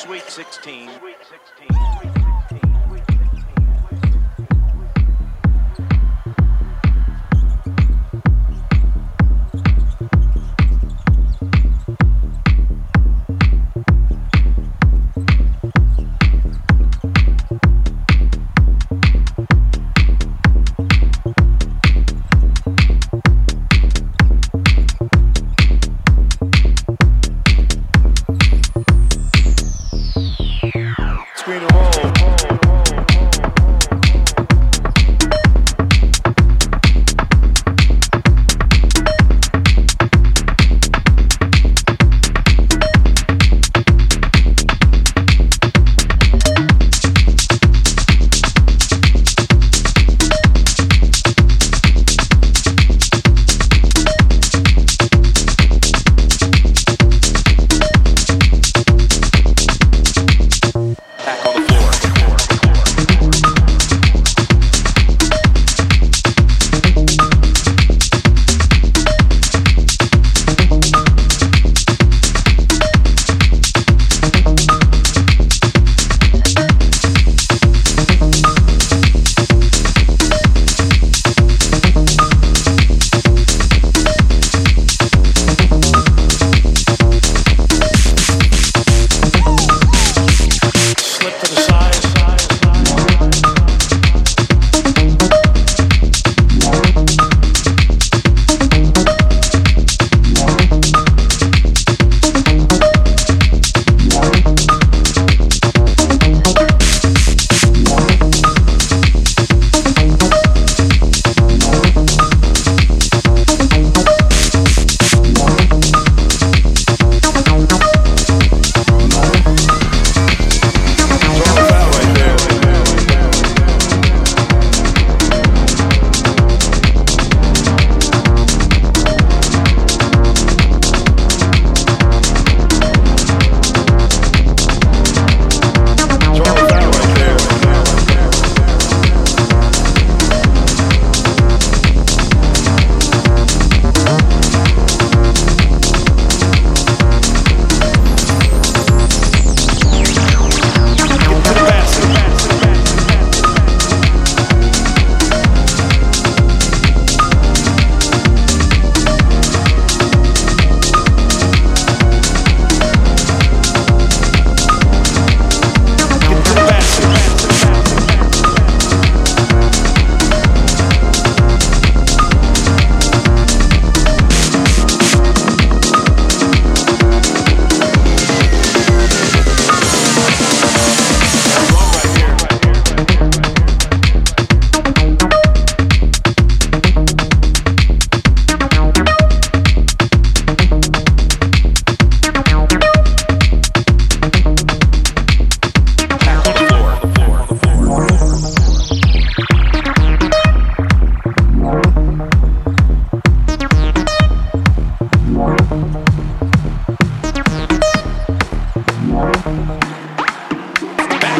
Sweet 16. Sweet 16.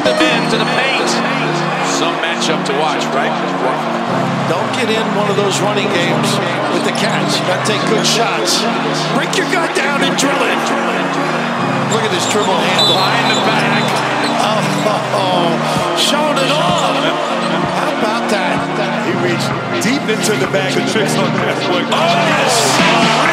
the men to the paint. Some matchup to watch, right? Don't get in one of those running games with the catch. You gotta take good shots. Break your gut down and drill it. Look at this dribble handle. Behind the back. Oh, oh, oh. Showing it off. How about that? He reached deep into the bag of tricks on that. Oh, yes.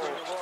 goal.